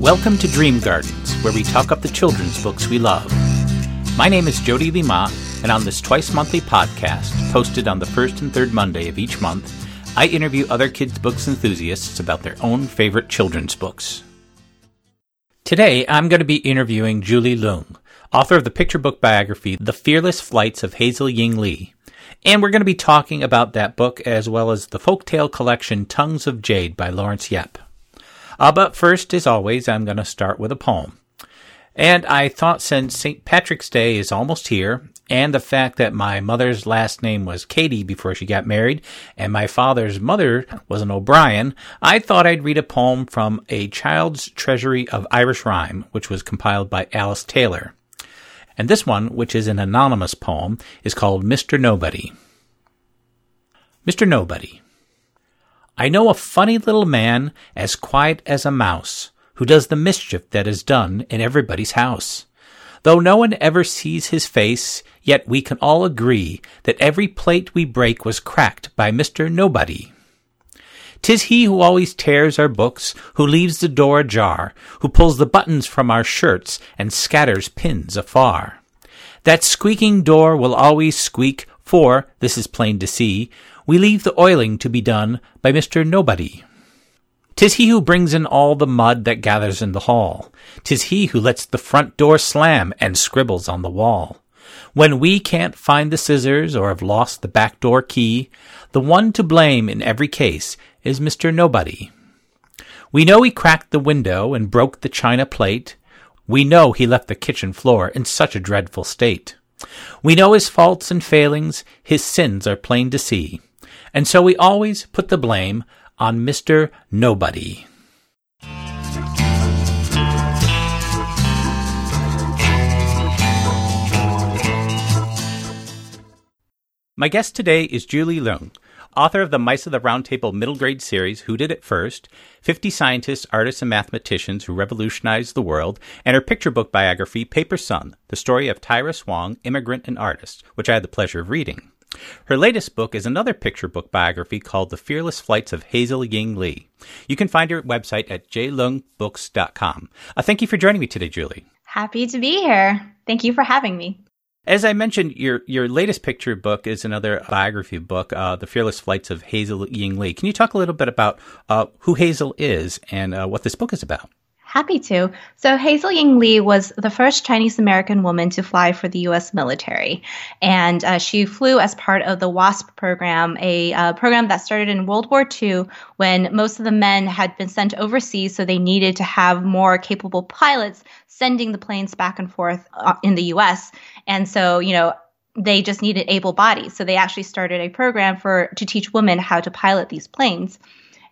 Welcome to Dream Gardens, where we talk up the children's books we love. My name is Jody Lima, and on this twice monthly podcast, posted on the first and third Monday of each month, I interview other kids' books enthusiasts about their own favorite children's books. Today, I'm going to be interviewing Julie Leung, author of the picture book biography The Fearless Flights of Hazel Ying Lee. And we're going to be talking about that book as well as the folktale collection Tongues of Jade by Lawrence Yep. Uh, but first, as always, I'm going to start with a poem. And I thought since St. Patrick's Day is almost here, and the fact that my mother's last name was Katie before she got married, and my father's mother was an O'Brien, I thought I'd read a poem from A Child's Treasury of Irish Rhyme, which was compiled by Alice Taylor. And this one, which is an anonymous poem, is called Mr. Nobody. Mr. Nobody. I know a funny little man, as quiet as a mouse, who does the mischief that is done in everybody's house. Though no one ever sees his face, yet we can all agree that every plate we break was cracked by Mr. Nobody. Tis he who always tears our books, who leaves the door ajar, who pulls the buttons from our shirts and scatters pins afar. That squeaking door will always squeak, for, this is plain to see, we leave the oiling to be done by Mr. Nobody. Tis he who brings in all the mud that gathers in the hall. Tis he who lets the front door slam and scribbles on the wall. When we can't find the scissors or have lost the back door key, the one to blame in every case is Mr. Nobody. We know he cracked the window and broke the china plate. We know he left the kitchen floor in such a dreadful state. We know his faults and failings, his sins are plain to see. And so we always put the blame on Mr. Nobody. My guest today is Julie Leung, author of the Mice of the Roundtable middle grade series, Who Did It First, 50 Scientists, Artists, and Mathematicians Who Revolutionized the World, and her picture book biography, Paper Son, the story of Tyrus Wong, immigrant and artist, which I had the pleasure of reading. Her latest book is another picture book biography called The Fearless Flights of Hazel Ying Lee. You can find her website at jleungbooks.com. Uh, thank you for joining me today, Julie. Happy to be here. Thank you for having me. As I mentioned, your your latest picture book is another biography book, uh, The Fearless Flights of Hazel Ying Lee. Can you talk a little bit about uh, who Hazel is and uh, what this book is about? Happy to. So, Hazel Ying Lee was the first Chinese American woman to fly for the U.S. military. And uh, she flew as part of the WASP program, a uh, program that started in World War II when most of the men had been sent overseas. So, they needed to have more capable pilots sending the planes back and forth uh, in the U.S. And so, you know, they just needed able bodies. So, they actually started a program for to teach women how to pilot these planes.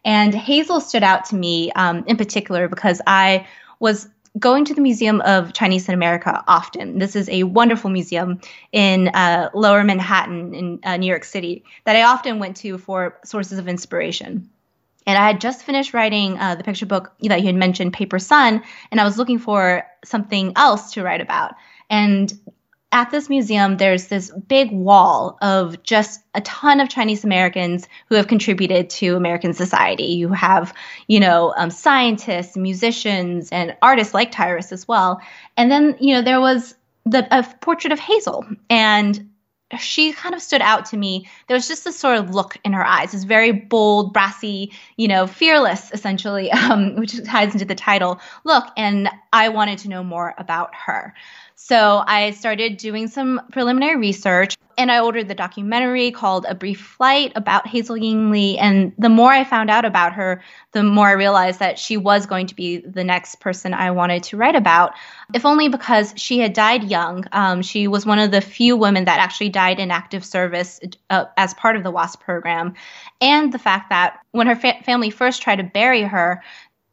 And Hazel stood out to me um, in particular because I was going to the Museum of Chinese in America often. This is a wonderful museum in uh, Lower Manhattan in uh, New York City that I often went to for sources of inspiration. And I had just finished writing uh, the picture book that you had mentioned, Paper Son, and I was looking for something else to write about. And at this museum, there's this big wall of just a ton of Chinese Americans who have contributed to American society. You have, you know, um, scientists, musicians, and artists like Tyrus as well. And then, you know, there was the a portrait of Hazel, and she kind of stood out to me. There was just this sort of look in her eyes, this very bold, brassy, you know, fearless, essentially, um, which ties into the title look. And I wanted to know more about her. So I started doing some preliminary research and I ordered the documentary called A Brief Flight about Hazel Ying Lee. And the more I found out about her, the more I realized that she was going to be the next person I wanted to write about, if only because she had died young. Um, she was one of the few women that actually died in active service uh, as part of the WASP program. And the fact that when her fa- family first tried to bury her,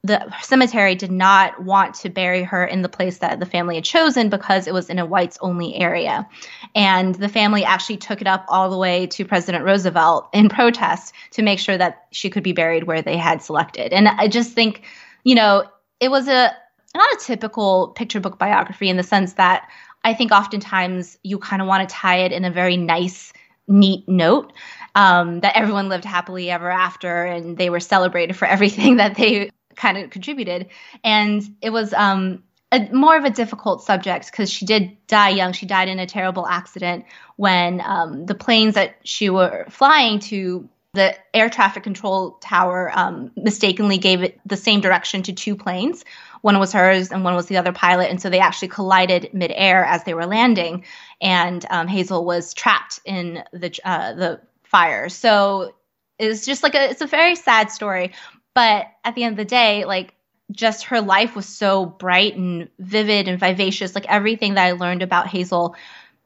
the cemetery did not want to bury her in the place that the family had chosen because it was in a whites only area. And the family actually took it up all the way to President Roosevelt in protest to make sure that she could be buried where they had selected. And I just think, you know, it was a not a typical picture book biography in the sense that I think oftentimes you kind of want to tie it in a very nice, neat note. Um, that everyone lived happily ever after and they were celebrated for everything that they kind of contributed. And it was um, a, more of a difficult subject because she did die young. She died in a terrible accident when um, the planes that she were flying to the air traffic control tower um, mistakenly gave it the same direction to two planes. One was hers and one was the other pilot, and so they actually collided midair as they were landing. And um, Hazel was trapped in the uh, the fire. So it's just like a, it's a very sad story. But at the end of the day, like just her life was so bright and vivid and vivacious. Like everything that I learned about Hazel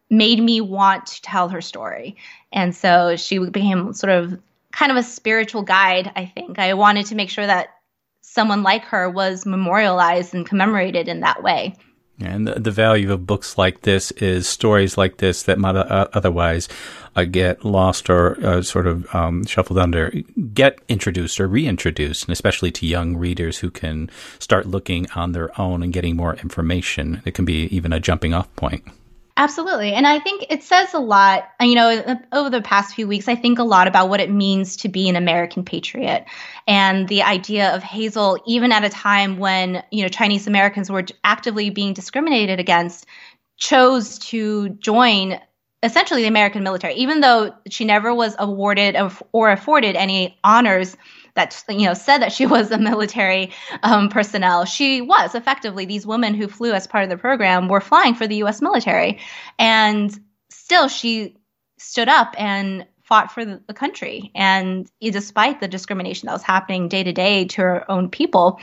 made me want to tell her story. And so she became sort of kind of a spiritual guide, I think. I wanted to make sure that someone like her was memorialized and commemorated in that way. And the, the, value of books like this is stories like this that might uh, otherwise uh, get lost or uh, sort of um, shuffled under, get introduced or reintroduced, and especially to young readers who can start looking on their own and getting more information. It can be even a jumping off point. Absolutely. And I think it says a lot, uh, you know, uh, over the past few weeks, I think a lot about what it means to be an American patriot and the idea of Hazel, even at a time when, you know, Chinese Americans were actively being discriminated against, chose to join essentially the American military, even though she never was awarded or afforded any honors that you know said that she was a military um, personnel. She was effectively these women who flew as part of the program were flying for the U.S. military, and still she stood up and fought for the, country, and despite the discrimination that was happening day to day to her own people.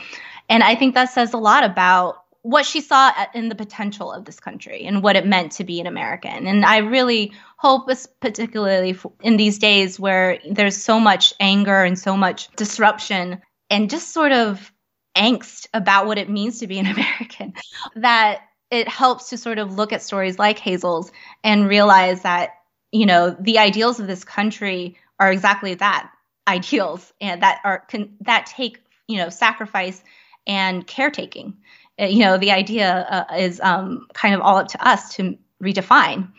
And I think that says a lot about what she saw in the potential of this country and what it meant to be an American. And I really hope, particularly in these days where there's so much anger and so much disruption and just sort of angst about what it means to be an American, that it helps to sort of look at stories like Hazel's and realize that, you know, the ideals of this country are exactly that ideals and that are can, that take, you know, sacrifice and caretaking you know, the idea uh, is um, kind of all up to us to redefine.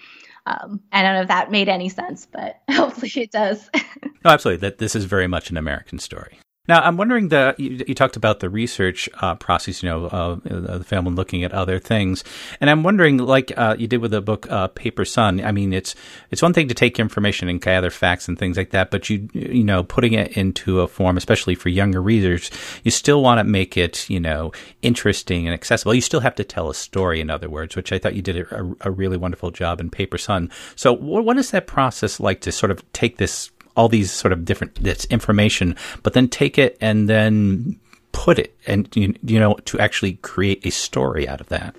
Um, I don't know if that made any sense, but hopefully it does. no, absolutely. That this is very much an American story. Now, I'm wondering that you, you, talked about the research uh, process, you know, uh, the family looking at other things, and I'm wondering, like uh, you did with the book uh, Paper Son. I mean, it's it's one thing to take information and gather facts and things like that, but you you know, putting it into a form, especially for younger readers, you still want to make it, you know, interesting and accessible. You still have to tell a story, in other words, which I thought you did a, a really wonderful job in Paper Son. So, what is that process like to sort of take this all these sort of different this information, but then take it and then put it and you, know to actually create a story out of that.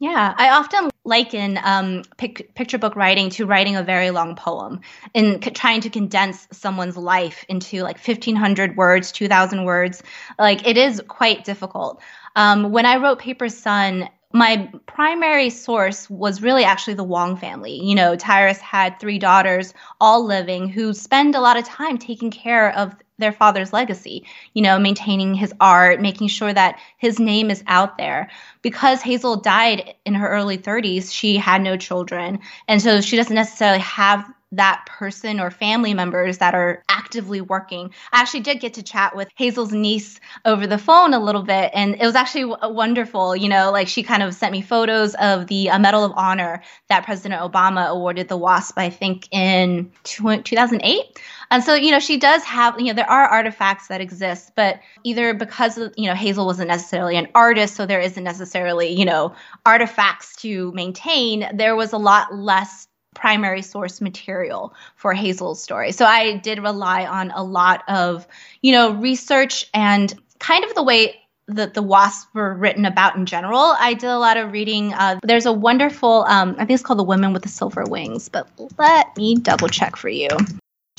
Yeah, I often liken um, pic- picture book writing to writing a very long poem and c- trying to condense someone's life into like 1,500 words, 2,000 words. Like it is quite difficult. Um, when I wrote Paper Son, my primary source was really actually the Wong family. You know, Tyrus had three daughters, all living, who spend a lot of time taking care of their father's legacy, you know, maintaining his art, making sure that his name is out there. Because Hazel died in her early 30s, she had no children. And so she doesn't necessarily have that person or family members that are actively working. I actually did get to chat with Hazel's niece over the phone a little bit, and it was actually wonderful. You know, like she kind of sent me photos of the uh, Medal of Honor that President Obama awarded the WASP, I think, in 2008. And so, you know, she does have, you know, there are artifacts that exist, but either because, of, you know, Hazel wasn't necessarily an artist, so there isn't necessarily, you know, artifacts to maintain, there was a lot less primary source material for Hazel's story. So I did rely on a lot of, you know, research and kind of the way that the wasps were written about in general. I did a lot of reading. Uh, there's a wonderful, um, I think it's called The Women with the Silver Wings, but let me double check for you.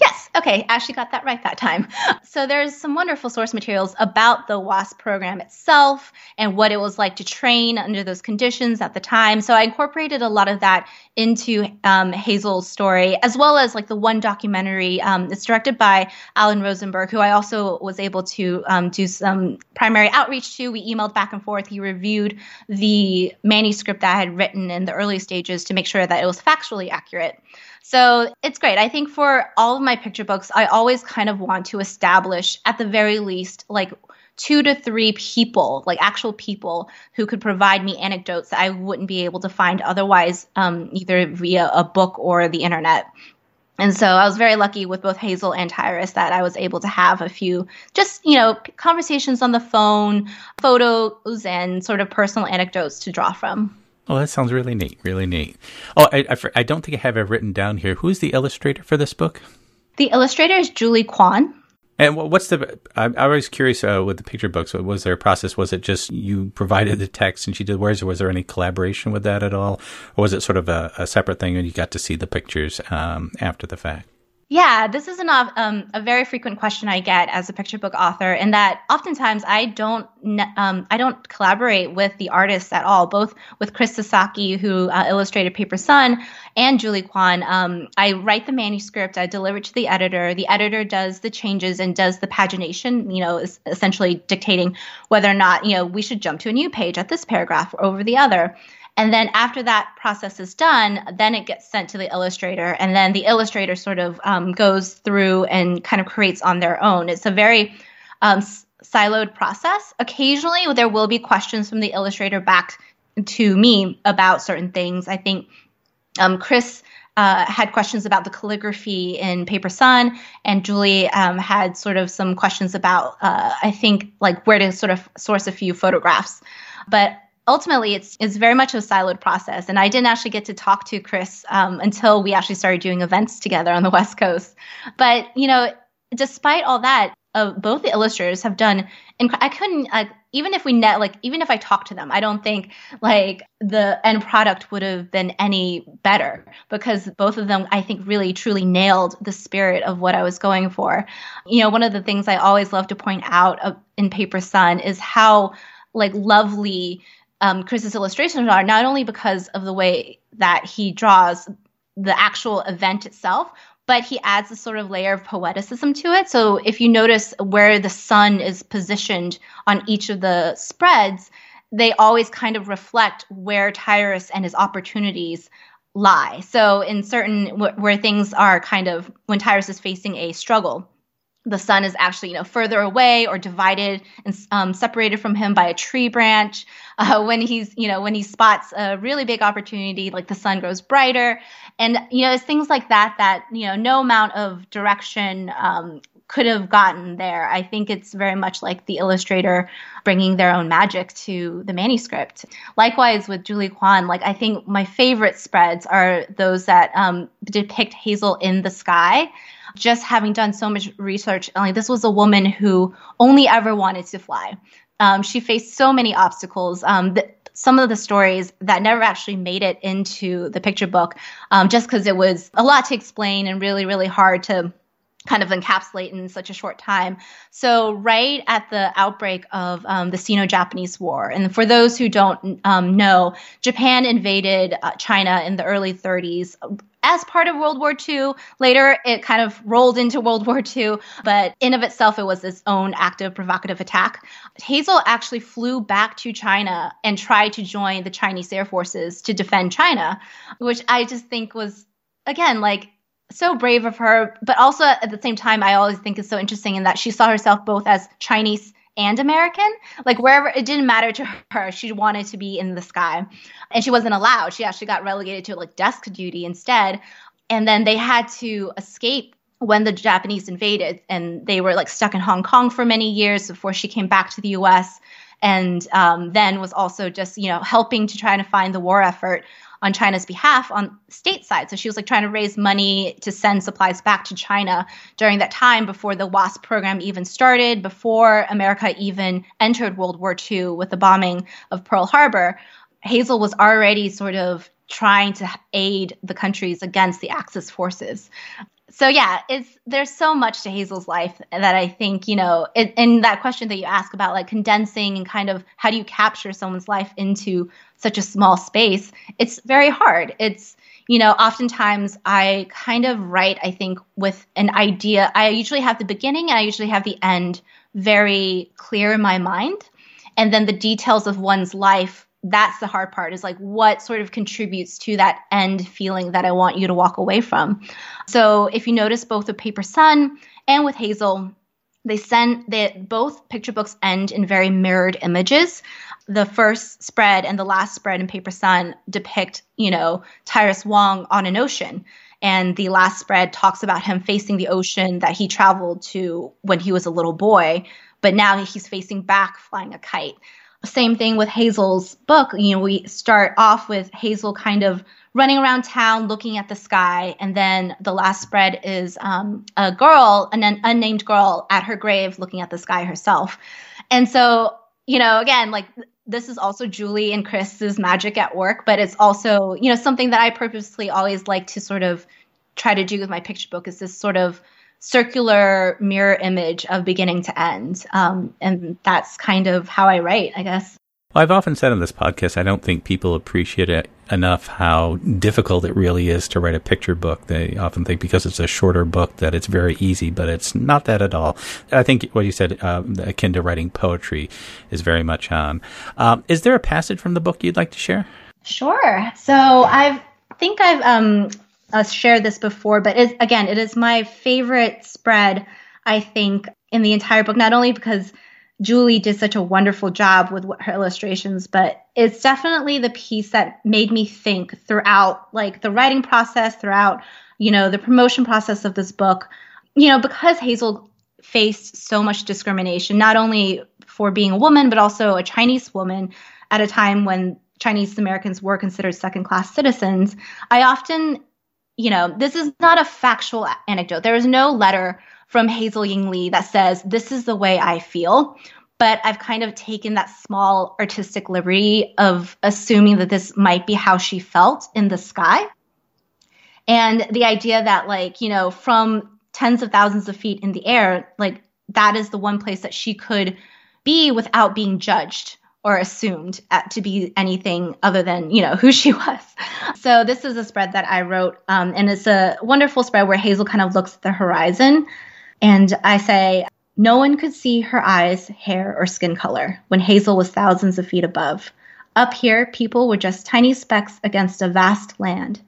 Yes. Okay. Ashley got that right that time. So there's some wonderful source materials about the WASP program itself and what it was like to train under those conditions at the time. So I incorporated a lot of that into um, Hazel's story, as well as like the one documentary. Um, it's directed by Alan Rosenberg, who I also was able to um, do some primary outreach to. We emailed back and forth. He reviewed the manuscript that I had written in the early stages to make sure that it was factually accurate. So it's great. I think for all of my picture books, I always kind of want to establish, at the very least, like two to three people, like actual people, who could provide me anecdotes that I wouldn't be able to find otherwise, um, either via a book or the internet. And so I was very lucky with both Hazel and Tyrus that I was able to have a few just, you know, conversations on the phone, photos, and sort of personal anecdotes to draw from. Oh, that sounds really neat. Really neat. Oh, I, I, I don't think I have it written down here. Who's the illustrator for this book? The illustrator is Julie Kwon. And what's the? I, I was curious uh, with the picture books. Was there a process? Was it just you provided the text and she did words, or was there any collaboration with that at all, or was it sort of a, a separate thing and you got to see the pictures um, after the fact? Yeah, this is an, um, a very frequent question I get as a picture book author, and that oftentimes I don't um, I don't collaborate with the artists at all. Both with Chris Sasaki, who uh, illustrated Paper Son, and Julie Kwon. Um, I write the manuscript, I deliver it to the editor. The editor does the changes and does the pagination. You know, essentially dictating whether or not you know we should jump to a new page at this paragraph or over the other. And then after that process is done, then it gets sent to the illustrator, and then the illustrator sort of um, goes through and kind of creates on their own. It's a very um, siloed process. Occasionally, there will be questions from the illustrator back to me about certain things. I think um, Chris uh, had questions about the calligraphy in Paper Son, and Julie um, had sort of some questions about, uh, I think, like where to sort of source a few photographs. But ultimately it's it's very much a siloed process and i didn't actually get to talk to chris um, until we actually started doing events together on the west coast. But you know despite all that uh, both the illustrators have done and i couldn't uh, even if we net like even if i talked to them i don't think like the end product would have been any better because both of them i think really truly nailed the spirit of what i was going for. You know one of the things i always love to point out in paper son is how like lovely um, Chris's illustrations are, not only because of the way that he draws the actual event itself, but he adds a sort of layer of poeticism to it. So if you notice where the sun is positioned on each of the spreads, they always kind of reflect where Tyrus and his opportunities lie. So in certain where things are kind of when Tyrus is facing a struggle, the sun is actually you know further away or divided and um, separated from him by a tree branch. Uh, when he's you know when he spots a really big opportunity like the sun grows brighter. And you know it's things like that that you know no amount of direction um, could have gotten there. I think it's very much like the illustrator bringing their own magic to the manuscript. Likewise with julie kwon like i think my favorite spreads are those that um, depict hazel in the sky just having done so much research, like this was a woman who only ever wanted to fly. Um, she faced so many obstacles. Um, some of the stories that never actually made it into the picture book, um, just because it was a lot to explain and really, really hard to kind of encapsulate in such a short time. So, right at the outbreak of um, the Sino Japanese War, and for those who don't um, know, Japan invaded uh, China in the early 30s. As part of World War II. Later, it kind of rolled into World War II, but in of itself, it was its own active, provocative attack. Hazel actually flew back to China and tried to join the Chinese Air Forces to defend China, which I just think was, again, like so brave of her, but also at the same time, I always think is so interesting in that she saw herself both as Chinese and American. Like wherever it didn't matter to her, she wanted to be in the sky, and she wasn't allowed. She actually got relegated to like desk duty instead. And then they had to escape when the Japanese invaded, and they were like stuck in Hong Kong for many years before she came back to the U.S. And um, then was also just you know helping to try to find the war effort on China's behalf on stateside. So she was like trying to raise money to send supplies back to China during that time before the WASP program even started, before America even entered World War II with the bombing of Pearl Harbor. Hazel was already sort of trying to aid the countries against the Axis forces so yeah, it's there's so much to Hazel's life that I think you know. In, in, that question that you ask about like condensing and kind of how do you capture someone's life into such a small space, it's very hard. It's you know, oftentimes I kind of write. I think with an idea. I usually have the beginning and I usually have the end very clear in my mind, and then the details of one's life that's the hard part is like what sort of contributes to that end feeling that I want you to walk away from. So if you notice both with Paper Son and with Hazel, they send they both picture books end in very mirrored images the first spread and the last spread in paper son depict you know tyrus wong on an ocean and the last spread talks about him facing the ocean that he traveled to when he was a little boy but now he's facing back flying a kite same thing with hazel's book you know we start off with hazel kind of running around town looking at the sky. And then the last spread is um, a girl, an unnamed girl at her grave looking at the sky herself. And so, you know, again, like this is also Julie and Chris's magic at work, but it's also, you know, something that I purposely always like to sort of try to do with my picture book is this sort of circular mirror image of beginning to end. Um, and that's kind of how I write, I guess. Well, I've often said on this podcast, I don't think people appreciate it enough how difficult it really is to write a picture book. They often think because it's a shorter book that it's very easy, but it's not that at all. I think what you said, uh, akin to writing poetry, is very much on. Um, is there a passage from the book you'd like to share? Sure. So I think I've um, uh, share this before, but it, again, it is my favorite spread. I think in the entire book, not only because Julie did such a wonderful job with her illustrations, but it's definitely the piece that made me think throughout like the writing process, throughout, you know, the promotion process of this book. You know, because Hazel faced so much discrimination, not only for being a woman, but also a Chinese woman at a time when Chinese Americans were considered second class citizens. I often, you know, this is not a factual anecdote. There is no letter from Hazel Ying Lee that says, This is the way I feel. But I've kind of taken that small artistic liberty of assuming that this might be how she felt in the sky. And the idea that, like, you know, from tens of thousands of feet in the air, like, that is the one place that she could be without being judged or assumed at, to be anything other than you know who she was. So this is a spread that I wrote, um, and it's a wonderful spread where Hazel kind of looks at the horizon and I say, no one could see her eyes, hair, or skin color when Hazel was thousands of feet above. Up here, people were just tiny specks against a vast land.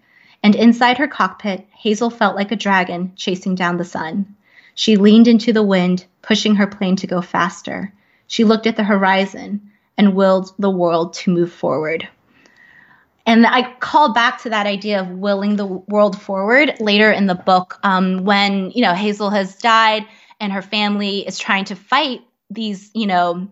And inside her cockpit, Hazel felt like a dragon chasing down the sun. She leaned into the wind, pushing her plane to go faster. She looked at the horizon and willed the world to move forward. And I call back to that idea of willing the world forward later in the book um, when, you know, Hazel has died and her family is trying to fight these, you know,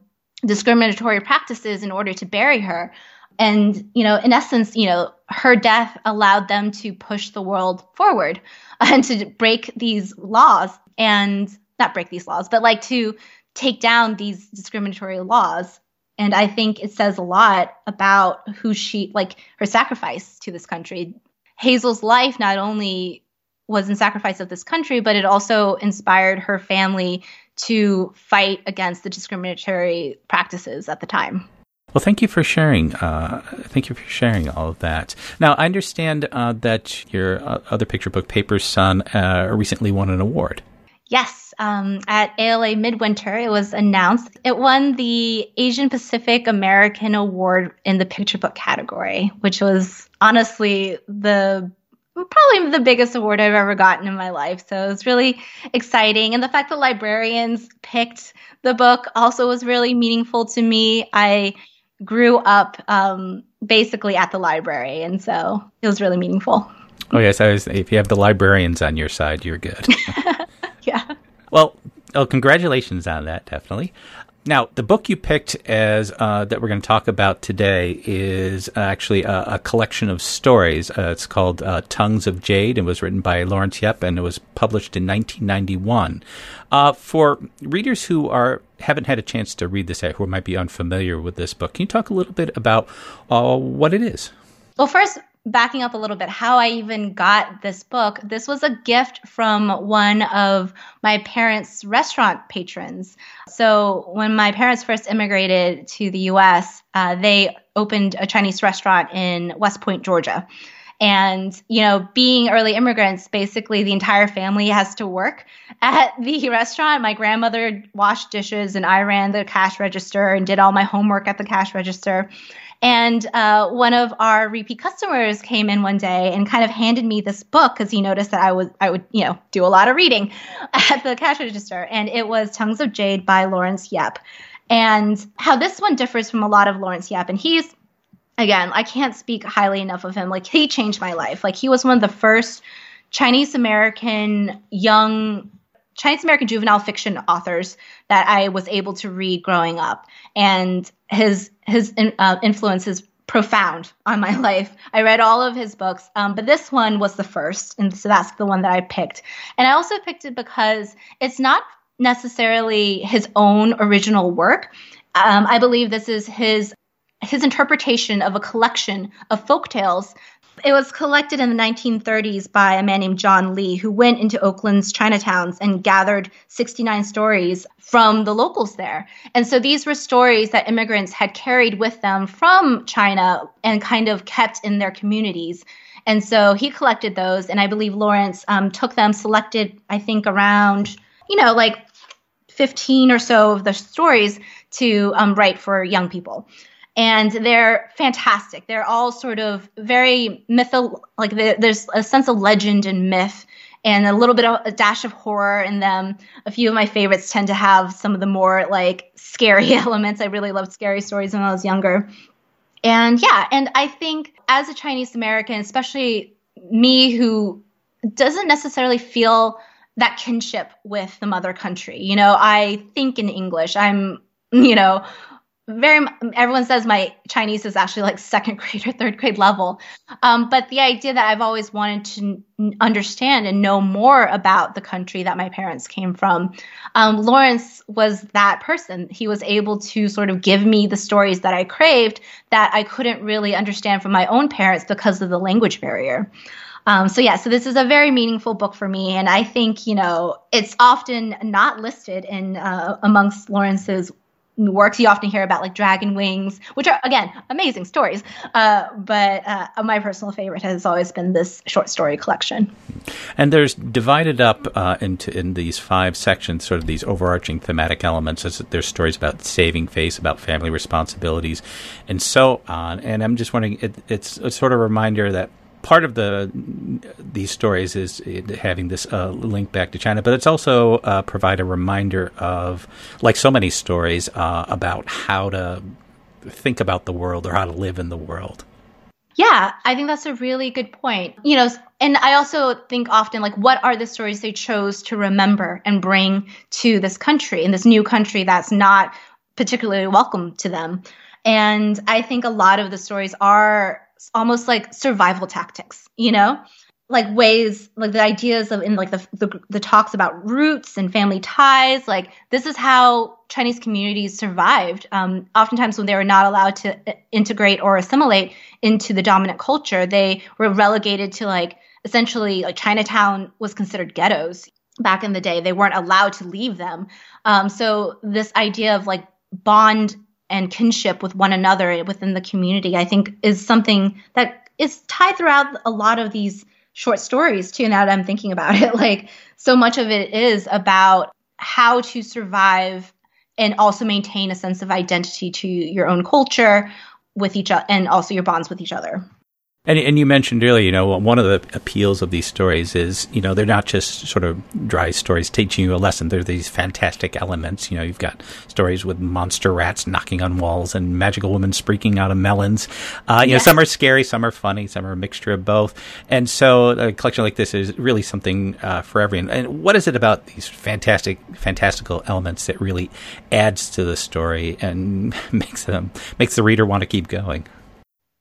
discriminatory practices in order to bury her. And, you know, in essence, you know, her death allowed them to push the world forward and to break these laws and not break these laws, but like to take down these discriminatory laws and I think it says a lot about who she, like her sacrifice to this country. Hazel's life not only was in sacrifice of this country, but it also inspired her family to fight against the discriminatory practices at the time. Well, thank you for sharing. Uh, thank you for sharing all of that. Now, I understand uh, that your uh, other picture book, Paper Son, uh, recently won an award. Yes, um, at ALA Midwinter, it was announced. It won the Asian Pacific American Award in the picture book category, which was honestly the probably the biggest award I've ever gotten in my life. So it was really exciting. And the fact that librarians picked the book also was really meaningful to me. I grew up um, basically at the library, and so it was really meaningful. Oh yes, I was, if you have the librarians on your side, you're good. yeah. Well, oh, congratulations on that, definitely. Now, the book you picked as uh, that we're going to talk about today is actually a, a collection of stories. Uh, it's called uh, Tongues of Jade. It was written by Lawrence Yep, and it was published in 1991. Uh, for readers who are haven't had a chance to read this yet, who might be unfamiliar with this book, can you talk a little bit about uh, what it is? Well, first, backing up a little bit, how I even got this book. This was a gift from one of my parents' restaurant patrons. So when my parents first immigrated to the U.S., uh, they opened a Chinese restaurant in West Point, Georgia. And, you know, being early immigrants, basically the entire family has to work at the restaurant. My grandmother washed dishes and I ran the cash register and did all my homework at the cash register. And uh, one of our repeat customers came in one day and kind of handed me this book because he noticed that I would I would you know do a lot of reading at the cash register, and it was Tongues of Jade by Lawrence Yep. And how this one differs from a lot of Lawrence Yep, and he's again I can't speak highly enough of him. Like he changed my life. Like he was one of the first Chinese American young Chinese American juvenile fiction authors that I was able to read growing up, and his his uh, influence is profound on my life. I read all of his books, um, but this one was the first, and so that's the one that I picked. And I also picked it because it's not necessarily his own original work. Um, I believe this is his his interpretation of a collection of folk tales it was collected in the 1930s by a man named John Lee, who went into Oakland's Chinatowns and gathered 69 stories from the locals there. And so these were stories that immigrants had carried with them from China and kind of kept in their communities. And so he collected those, and I believe Lawrence um, took them, selected, I think, around, you know, like 15 or so of the stories to um, write for young people and they're fantastic. They're all sort of very mytho like there's a sense of legend and myth and a little bit of a dash of horror in them. A few of my favorites tend to have some of the more like scary elements. I really loved scary stories when I was younger. And yeah, and I think as a Chinese American, especially me who doesn't necessarily feel that kinship with the mother country. You know, I think in English. I'm, you know, very everyone says my chinese is actually like second grade or third grade level. Um, but the idea that i've always wanted to understand and know more about the country that my parents came from um, lawrence was that person. He was able to sort of give me the stories that i craved that i couldn't really understand from my own parents because of the language barrier. Um, so yeah, so this is a very meaningful book for me, and I think you know it's often not listed in uh, amongst Lawrence's works. You often hear about like dragon wings which are again amazing stories. Uh, but uh, my personal favorite has always been this short story collection. And there's divided up uh, into in these five sections sort of these overarching thematic elements. There's stories about saving face about family responsibilities and so on. And i'm just wondering it, it's a sort of reminder that part of the these stories is having this uh, link back to China, but it's also uh, provide a reminder of, like so many stories, uh, about how to think about the world or how to live in the world. Yeah, I think that's a really good point. You know, and I also think often like what are the stories they chose to remember and bring to this country in this new country that's not particularly welcome to them. And I think a lot of the stories are almost like survival tactics, you know? Like ways, like the ideas of in like the, the, the talks about roots and family ties. Like this is how Chinese communities survived. Um, oftentimes, when they were not allowed to uh, integrate or assimilate into the dominant culture, they were relegated to like essentially like Chinatown was considered ghettos back in the day. They weren't allowed to leave them. Um, so this idea of like bond and kinship with one another within the community, I think is something that is tied throughout a lot of these short stories too. Now that I'm thinking about it, like so much of it is about how to survive and also maintain a sense of identity to your own culture with each other and also your bonds with each other. And, and you mentioned earlier, you know, one of the appeals of these stories is, you know, they're not just sort of dry stories teaching you a lesson. They're these fantastic elements. You know, you've got stories with monster rats knocking on walls and magical women speaking out of melons. Uh, you yeah. know, some are scary, some are funny, some are a mixture of both. And so a collection like this is really something uh, for everyone. And what is it about these fantastic, fantastical elements that really adds to the story and makes them makes the reader want to keep going?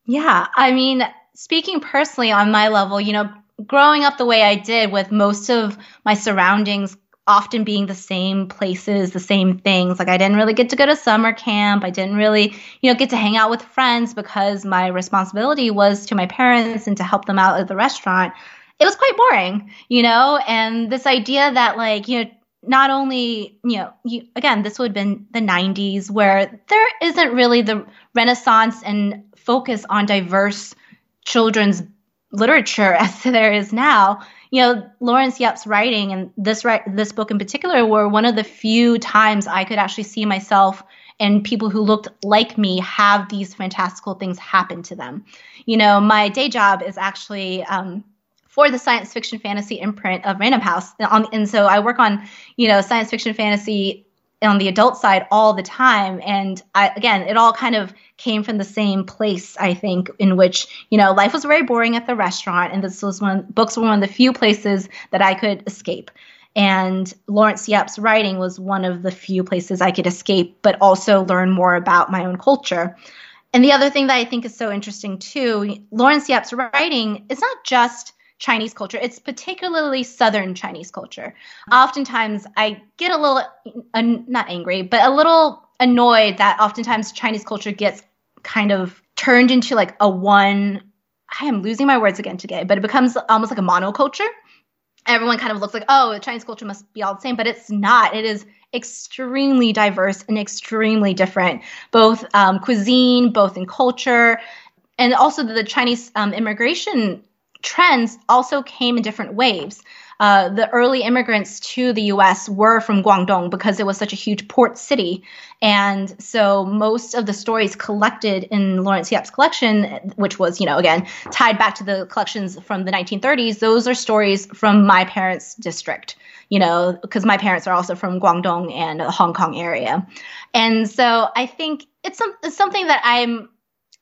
Yeah, I mean, speaking personally on my level, you know, growing up the way I did with most of my surroundings often being the same places, the same things. Like I didn't really get to go to summer camp. I didn't really, you know, get to hang out with friends because my responsibility was to my parents and to help them out at the restaurant. It was quite boring, you know, and this idea that like, you know, not only, you know, you, again, this would have been the 90s where there isn't really the renaissance and focus on diverse children's literature as there is now, you know, Lawrence Yep's writing and this this book in particular were one of the few times I could actually see myself and people who looked like me have these fantastical things happen to them. You know, my day job is actually um, for the science fiction fantasy imprint of Random House, and so I work on you know science fiction fantasy on the adult side all the time. And I, again it all kind of came from the same place i think in which you know life was very boring at the restaurant. And this was one books were one of the few places that i could escape. And lawrence yep's writing was one of the few places i could escape but also learn more about my own culture. And the other thing that i think is so interesting too lawrence yep's writing is not just Chinese culture. It's particularly Southern Chinese culture. Oftentimes, I get a little, uh, not angry, but a little annoyed that oftentimes Chinese culture gets kind of turned into like a one. I am losing my words again today, but it becomes almost like a monoculture. Everyone kind of looks like, oh, Chinese culture must be all the same, but it's not. It is extremely diverse and extremely different, both um, cuisine, both in culture, and also the Chinese um, immigration trends also came in different waves. Uh, the early immigrants to the US were from Guangdong because it was such a huge port city. And so most of the stories collected in Lawrence Yep's collection, which was, you know, again, tied back to the collections from the 1930s, those are stories from my parents' district, you know, because my parents are also from Guangdong and the Hong Kong area. And so I think it's, some, it's something that I'm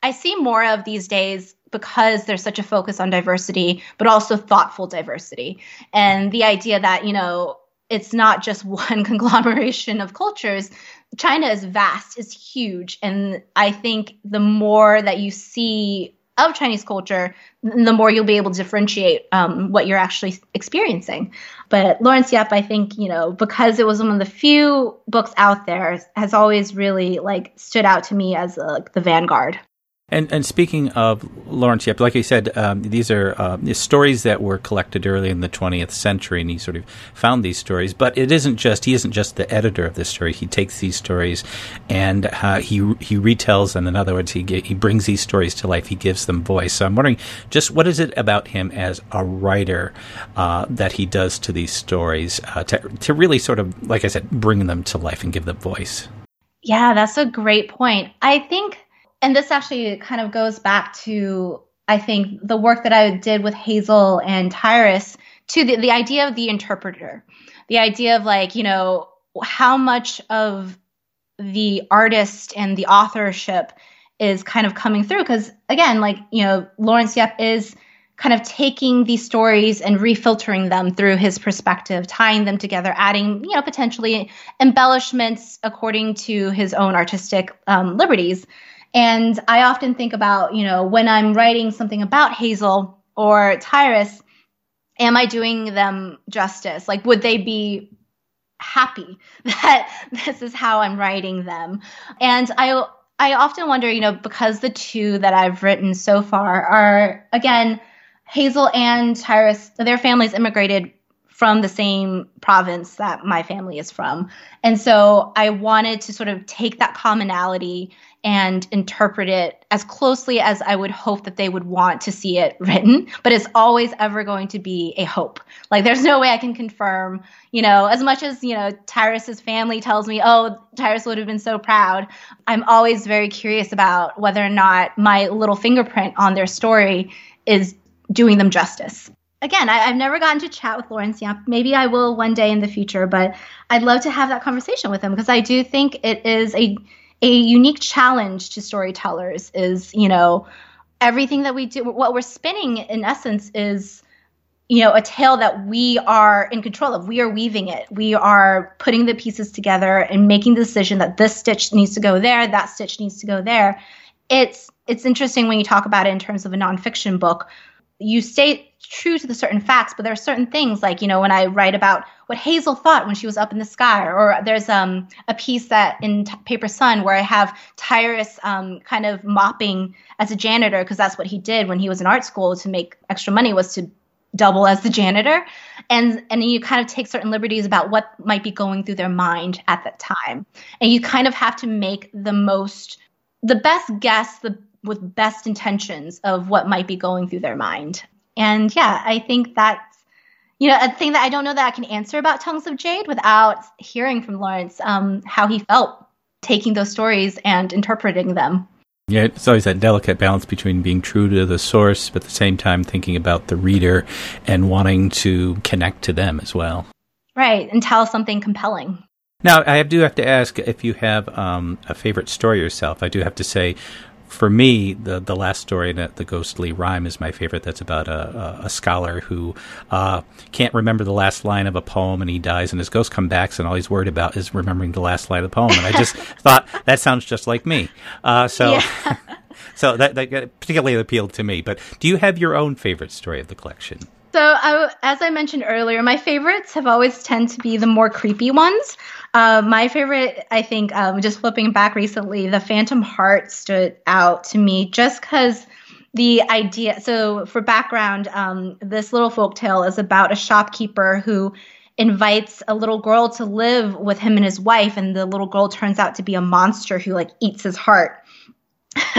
I see more of these days because there's such a focus on diversity, but also thoughtful diversity. And the idea that, you know, it's not just one conglomeration of cultures. China is vast, is huge. And I think the more that you see of Chinese culture, the more you'll be able to differentiate um, what you're actually experiencing. But Lawrence Yep, I think, you know, because it was one of the few books out there, has always really like stood out to me as uh, the vanguard. And and speaking of Lawrence Yep, like I said, um, these are uh, stories that were collected early in the 20th century, and he sort of found these stories. But it isn't just he isn't just the editor of this story. He takes these stories and uh, he he retells them. In other words, he he brings these stories to life. He gives them voice. So I'm wondering, just what is it about him as a writer uh, that he does to these stories uh, to to really sort of, like I said, bring them to life and give them voice? Yeah, that's a great point. I think and this actually kind of goes back to I think the work that I did with Hazel and Tyrus to the, the idea of the interpreter, the idea of like, you know, how much of the artist and the authorship is kind of coming through. Because again, like, you know, Lawrence Yep is kind of taking these stories and refiltering them through his perspective, tying them together, adding, you know, potentially embellishments according to his own artistic um, liberties. And I often think about, you know, when I'm writing something about Hazel or Tyrus, am I doing them justice? Like, would they be happy that this is how I'm writing them? And I, I often wonder, you know, because the two that I've written so far are, again, Hazel and Tyrus, their families immigrated from the same province that my family is from. And so I wanted to sort of take that commonality and interpret it as closely as I would hope that they would want to see it written. But it's always ever going to be a hope. Like there's no way I can confirm, you know, as much as, you know, Tyrus's family tells me, oh, Tyrus would have been so proud. I'm always very curious about whether or not my little fingerprint on their story is doing them justice again, I, have never gotten to chat with Lawrence Yep. Maybe I will one day in the future, but I'd love to have that conversation with him because I do think it is a a unique challenge to storytellers is, you know, everything that we do, what we're spinning in essence is, you know, a tale that we are in control of. We are weaving it. We are putting the pieces together and making the decision that this stitch needs to go there, that stitch needs to go there. It's it's interesting when you talk about it in terms of a nonfiction book. You stay true to the certain facts, but there are certain things like, you know, when I write about what Hazel thought when she was up in the sky, or there's um, a piece that in T- Paper Son where I have Tyrus um, kind of mopping as a janitor because that's what he did when he was in art school to make extra money was to double as the janitor. And and you kind of take certain liberties about what might be going through their mind at that time. And you kind of have to make the most the best guess the with best intentions of what might be going through their mind And yeah, I think that's you know a thing that I don't know that I can answer about Tongues of Jade without hearing from Lawrence um, how he felt taking those stories and interpreting them. Yeah, it's always that delicate balance between being true to the source, but at the same time thinking about the reader and wanting to connect to them as well. Right, and tell something compelling. Now, I do have to ask if you have um, a favorite story yourself. I do have to say, for me, the the last story, in the ghostly rhyme, is my favorite. That's about a, a, a scholar who uh, can't remember the last line of a poem, and he dies, and his ghost comes back, and all he's worried about is remembering the last line of the poem. And I just thought that sounds just like me. Uh, so. Yeah. so that, that particularly appealed to me. But do you have your own favorite story of the collection? So, I, as I mentioned earlier, my favorites have always tend to be the more creepy ones. Uh, my favorite, I think, um, just flipping back recently, the Phantom Heart stood out to me just because the idea. So, for background, um, this little folk tale is about a shopkeeper who invites a little girl to live with him and his wife, and the little girl turns out to be a monster who like eats his heart.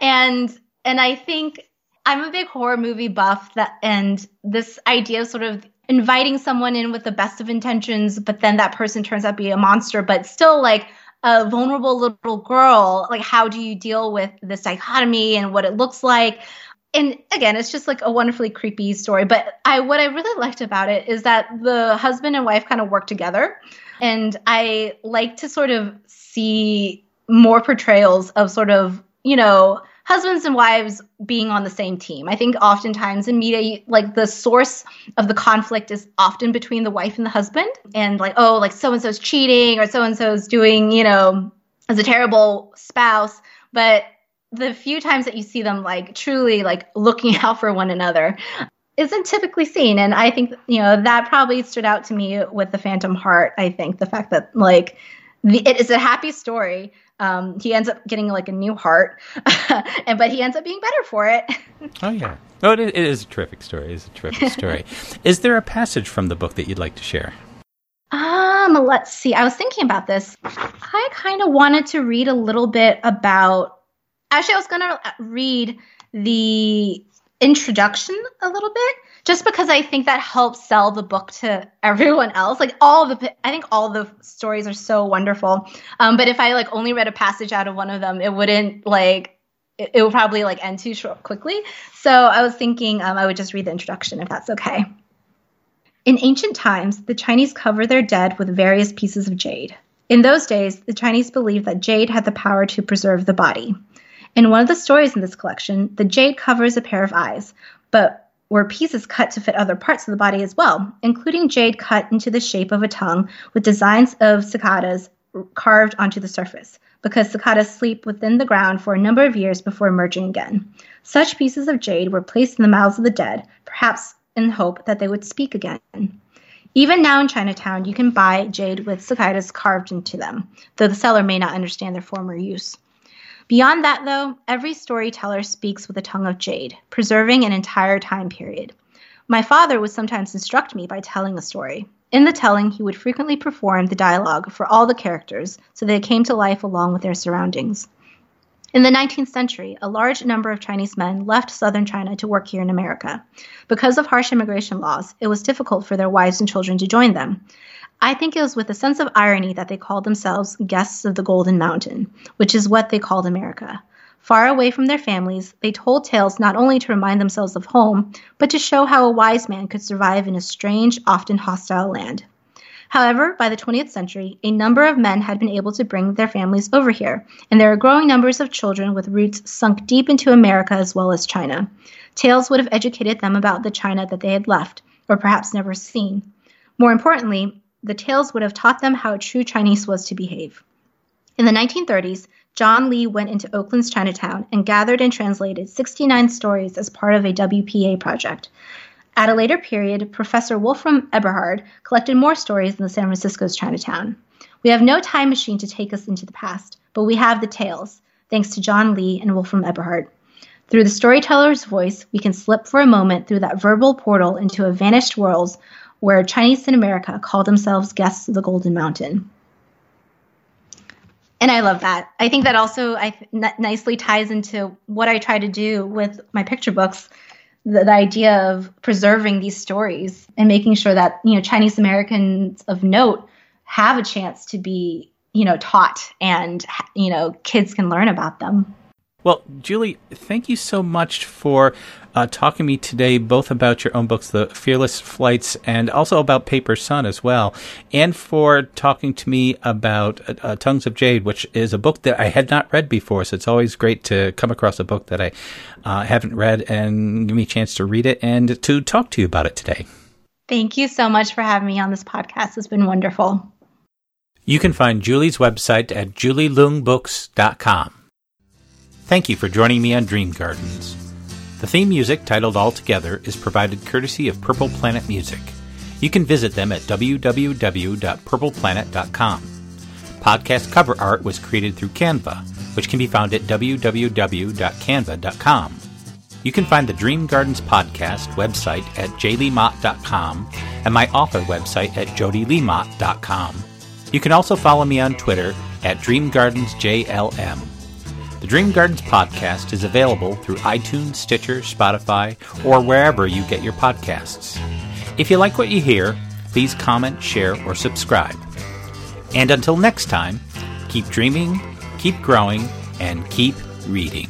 and and I think I'm a big horror movie buff that and this idea of sort of inviting someone in with the best of intentions, but then that person turns out to be a monster, but still like a vulnerable little girl, like how do you deal with this dichotomy and what it looks like? And again, it's just like a wonderfully creepy story. But I what I really liked about it is that the husband and wife kind of work together. And I like to sort of see more portrayals of sort of, you know, husbands and wives being on the same team. I think oftentimes in media, like the source of the conflict is often between the wife and the husband, and like, oh, like so and so's cheating or so and so's doing, you know, as a terrible spouse. But the few times that you see them like truly like looking out for one another isn't typically seen. And I think, you know, that probably stood out to me with the Phantom Heart. I think the fact that like the, it is a happy story um, he ends up getting like a new heart, and but he ends up being better for it. oh yeah. Oh, it is a terrific story. It is a terrific story. is there a passage from the book that you'd like to share? Um, let's see. I was thinking about this. I kind of wanted to read a little bit about. Actually, I was going to read the introduction a little bit just because I think that helps sell the book to everyone else. Like all the, I think all the stories are so wonderful. Um, but if I like only read a passage out of one of them, it wouldn't like, it, it would probably like end too short quickly. So I was thinking um, I would just read the introduction if that's okay. In ancient times, the Chinese cover their dead with various pieces of jade. In those days, the Chinese believed that jade had the power to preserve the body. In one of the stories in this collection, the jade covers a pair of eyes, but were pieces cut to fit other parts of the body as well, including jade cut into the shape of a tongue with designs of cicadas carved onto the surface, because cicadas sleep within the ground for a number of years before emerging again. Such pieces of jade were placed in the mouths of the dead, perhaps in hope that they would speak again. Even now in Chinatown, you can buy jade with cicadas carved into them, though the seller may not understand their former use. Beyond that, though, every storyteller speaks with a tongue of jade, preserving an entire time period. My father would sometimes instruct me by telling a story. In the telling, he would frequently perform the dialogue for all the characters so they came to life along with their surroundings. In the 19th century, a large number of Chinese men left southern China to work here in America. Because of harsh immigration laws, it was difficult for their wives and children to join them. I think it was with a sense of irony that they called themselves guests of the Golden Mountain, which is what they called America. Far away from their families, they told tales not only to remind themselves of home, but to show how a wise man could survive in a strange, often hostile land. However, by the 20th century, a number of men had been able to bring their families over here, and there were growing numbers of children with roots sunk deep into America as well as China. Tales would have educated them about the China that they had left, or perhaps never seen. More importantly, the tales would have taught them how a true Chinese was to behave. In the 1930s, John Lee went into Oakland's Chinatown and gathered and translated 69 stories as part of a WPA project. At a later period, Professor Wolfram Eberhard collected more stories in the San Francisco's Chinatown. We have no time machine to take us into the past, but we have the tales, thanks to John Lee and Wolfram Eberhard. Through the storyteller's voice, we can slip for a moment through that verbal portal into a vanished world where Chinese in America call themselves guests of the Golden Mountain. And I love that. I think that also I, n- nicely ties into what I try to do with my picture books. the, the, idea of preserving these stories and making sure that you know Chinese Americans of note have a chance to be you know taught and you know kids can learn about them. Well, Julie, thank you so much for uh, talking to me today, both about your own books, The Fearless Flights, and also about Paper Son as well, and for talking to me about uh, uh, Tongues of Jade, which is a book that I had not read before. So it's always great to come across a book that I uh, haven't read and give me a chance to read it and to talk to you about it today. Thank you so much for having me on this podcast. It's been wonderful. You can find Julie's website at julielungbooks.com. Thank you for joining me on Dream Gardens. The theme music, titled All Together, is provided courtesy of Purple Planet Music. You can visit them at www.purpleplanet.com. Podcast cover art was created through Canva, which can be found at www.canva.com. You can find the Dream Gardens podcast website at jleemott.com and my author website at jodyleemott.com. You can also follow me on Twitter at DreamGardensJLM. Dream Gardens podcast is available through iTunes, Stitcher, Spotify, or wherever you get your podcasts. If you like what you hear, please comment, share, or subscribe. And until next time, keep dreaming, keep growing, and keep reading.